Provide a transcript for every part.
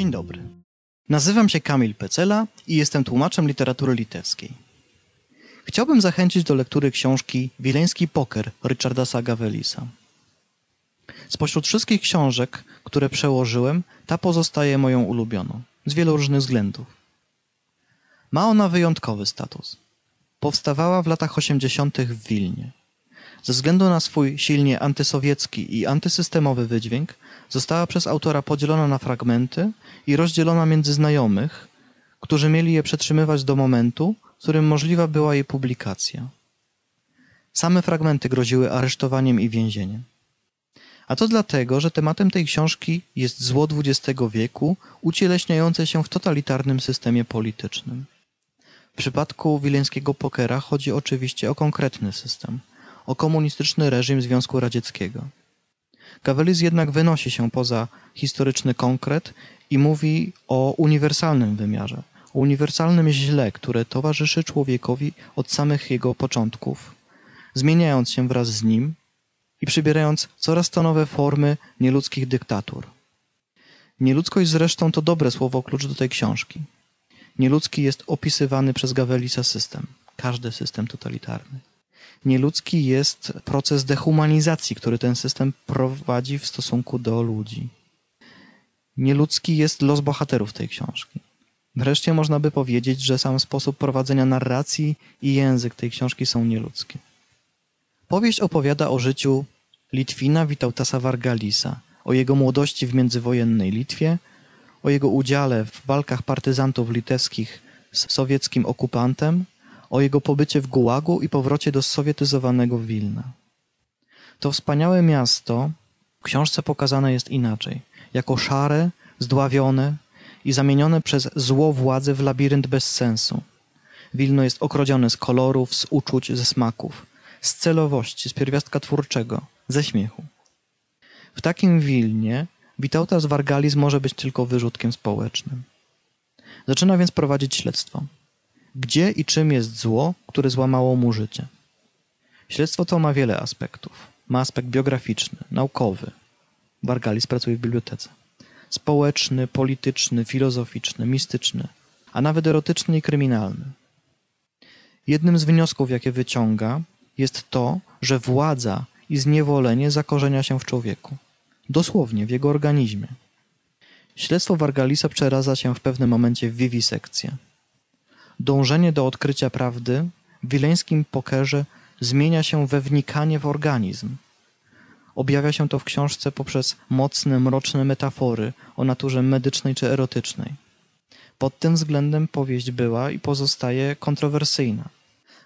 Dzień dobry. Nazywam się Kamil Pecela i jestem tłumaczem literatury litewskiej. Chciałbym zachęcić do lektury książki Wileński Poker Richarda Sagawelisa. Spośród wszystkich książek, które przełożyłem, ta pozostaje moją ulubioną, z wielu różnych względów. Ma ona wyjątkowy status. Powstawała w latach 80. w Wilnie. Ze względu na swój silnie antysowiecki i antysystemowy wydźwięk, została przez autora podzielona na fragmenty i rozdzielona między znajomych, którzy mieli je przetrzymywać do momentu, w którym możliwa była jej publikacja. Same fragmenty groziły aresztowaniem i więzieniem. A to dlatego, że tematem tej książki jest zło XX wieku, ucieleśniające się w totalitarnym systemie politycznym. W przypadku wileńskiego pokera chodzi oczywiście o konkretny system, o komunistyczny reżim Związku Radzieckiego. Gawelis jednak wynosi się poza historyczny konkret i mówi o uniwersalnym wymiarze, o uniwersalnym źle, które towarzyszy człowiekowi od samych jego początków, zmieniając się wraz z nim i przybierając coraz to nowe formy nieludzkich dyktatur. Nieludzkość zresztą to dobre słowo klucz do tej książki. Nieludzki jest opisywany przez Gawelisa system, każdy system totalitarny. Nieludzki jest proces dehumanizacji, który ten system prowadzi w stosunku do ludzi. Nieludzki jest los bohaterów tej książki. Wreszcie można by powiedzieć, że sam sposób prowadzenia narracji i język tej książki są nieludzkie. Powieść opowiada o życiu Litwina Witautasa Vargalisa, o jego młodości w międzywojennej Litwie, o jego udziale w walkach partyzantów litewskich z sowieckim okupantem, o jego pobycie w Gułagu i powrocie do sowietyzowanego Wilna. To wspaniałe miasto w książce pokazane jest inaczej, jako szare, zdławione i zamienione przez zło władzy w labirynt bez sensu. Wilno jest okrodzione z kolorów, z uczuć, ze smaków, z celowości, z pierwiastka twórczego, ze śmiechu. W takim Wilnie Witautas Vargalis może być tylko wyrzutkiem społecznym. Zaczyna więc prowadzić śledztwo. Gdzie i czym jest zło, które złamało mu życie? Śledztwo to ma wiele aspektów. Ma aspekt biograficzny, naukowy. Vargalis pracuje w bibliotece. Społeczny, polityczny, filozoficzny, mistyczny, a nawet erotyczny i kryminalny. Jednym z wniosków, jakie wyciąga, jest to, że władza i zniewolenie zakorzenia się w człowieku. Dosłownie, w jego organizmie. Śledztwo Vargalisa przeradza się w pewnym momencie w wiwisekcję. Dążenie do odkrycia prawdy w wileńskim pokerze zmienia się we wnikanie w organizm. Objawia się to w książce poprzez mocne, mroczne metafory o naturze medycznej czy erotycznej. Pod tym względem powieść była i pozostaje kontrowersyjna.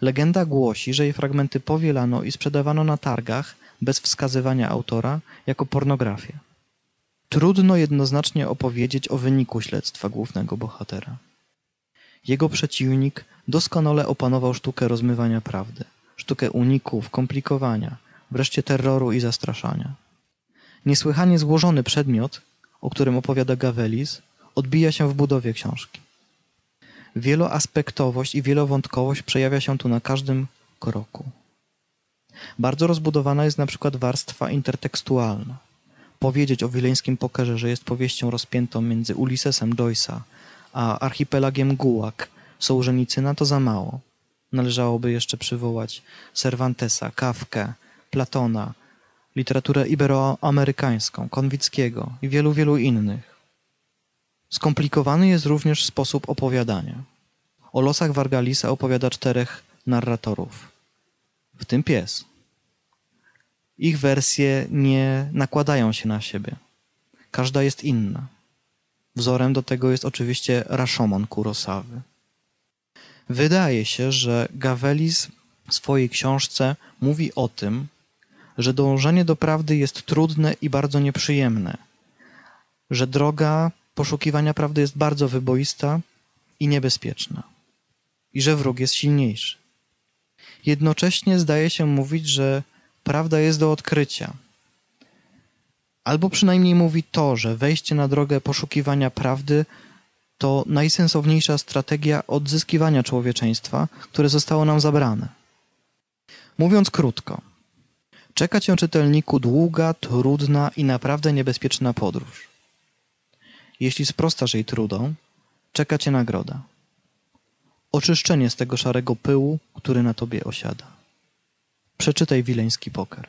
Legenda głosi, że jej fragmenty powielano i sprzedawano na targach bez wskazywania autora jako pornografię. Trudno jednoznacznie opowiedzieć o wyniku śledztwa głównego bohatera. Jego przeciwnik doskonale opanował sztukę rozmywania prawdy, sztukę uników, komplikowania, wreszcie terroru i zastraszania. Niesłychanie złożony przedmiot, o którym opowiada Gawelis, odbija się w budowie książki. Wieloaspektowość i wielowątkowość przejawia się tu na każdym kroku. Bardzo rozbudowana jest na przykład warstwa intertekstualna. Powiedzieć o wileńskim pokerze, że jest powieścią rozpiętą między Ulyssesem Joyce'a a archipelagiem Gułak Sołżenicyna to za mało. Należałoby jeszcze przywołać Cervantesa, Kafkę, Platona, literaturę iberoamerykańską, Konwickiego i wielu, wielu innych. Skomplikowany jest również sposób opowiadania. O losach Vargalisa opowiada czterech narratorów, w tym pies. Ich wersje nie nakładają się na siebie. Każda jest inna. Wzorem do tego jest oczywiście Rashomon Kurosawy. Wydaje się, że Gawelis w swojej książce mówi o tym, że dążenie do prawdy jest trudne i bardzo nieprzyjemne, że droga poszukiwania prawdy jest bardzo wyboista i niebezpieczna, i że wróg jest silniejszy. Jednocześnie zdaje się mówić, że prawda jest do odkrycia. Albo przynajmniej mówi to, że wejście na drogę poszukiwania prawdy to najsensowniejsza strategia odzyskiwania człowieczeństwa, które zostało nam zabrane. Mówiąc krótko, czeka cię czytelniku długa, trudna i naprawdę niebezpieczna podróż. Jeśli sprostasz jej trudom, czeka cię nagroda. Oczyszczenie z tego szarego pyłu, który na tobie osiada. Przeczytaj Wileński Poker.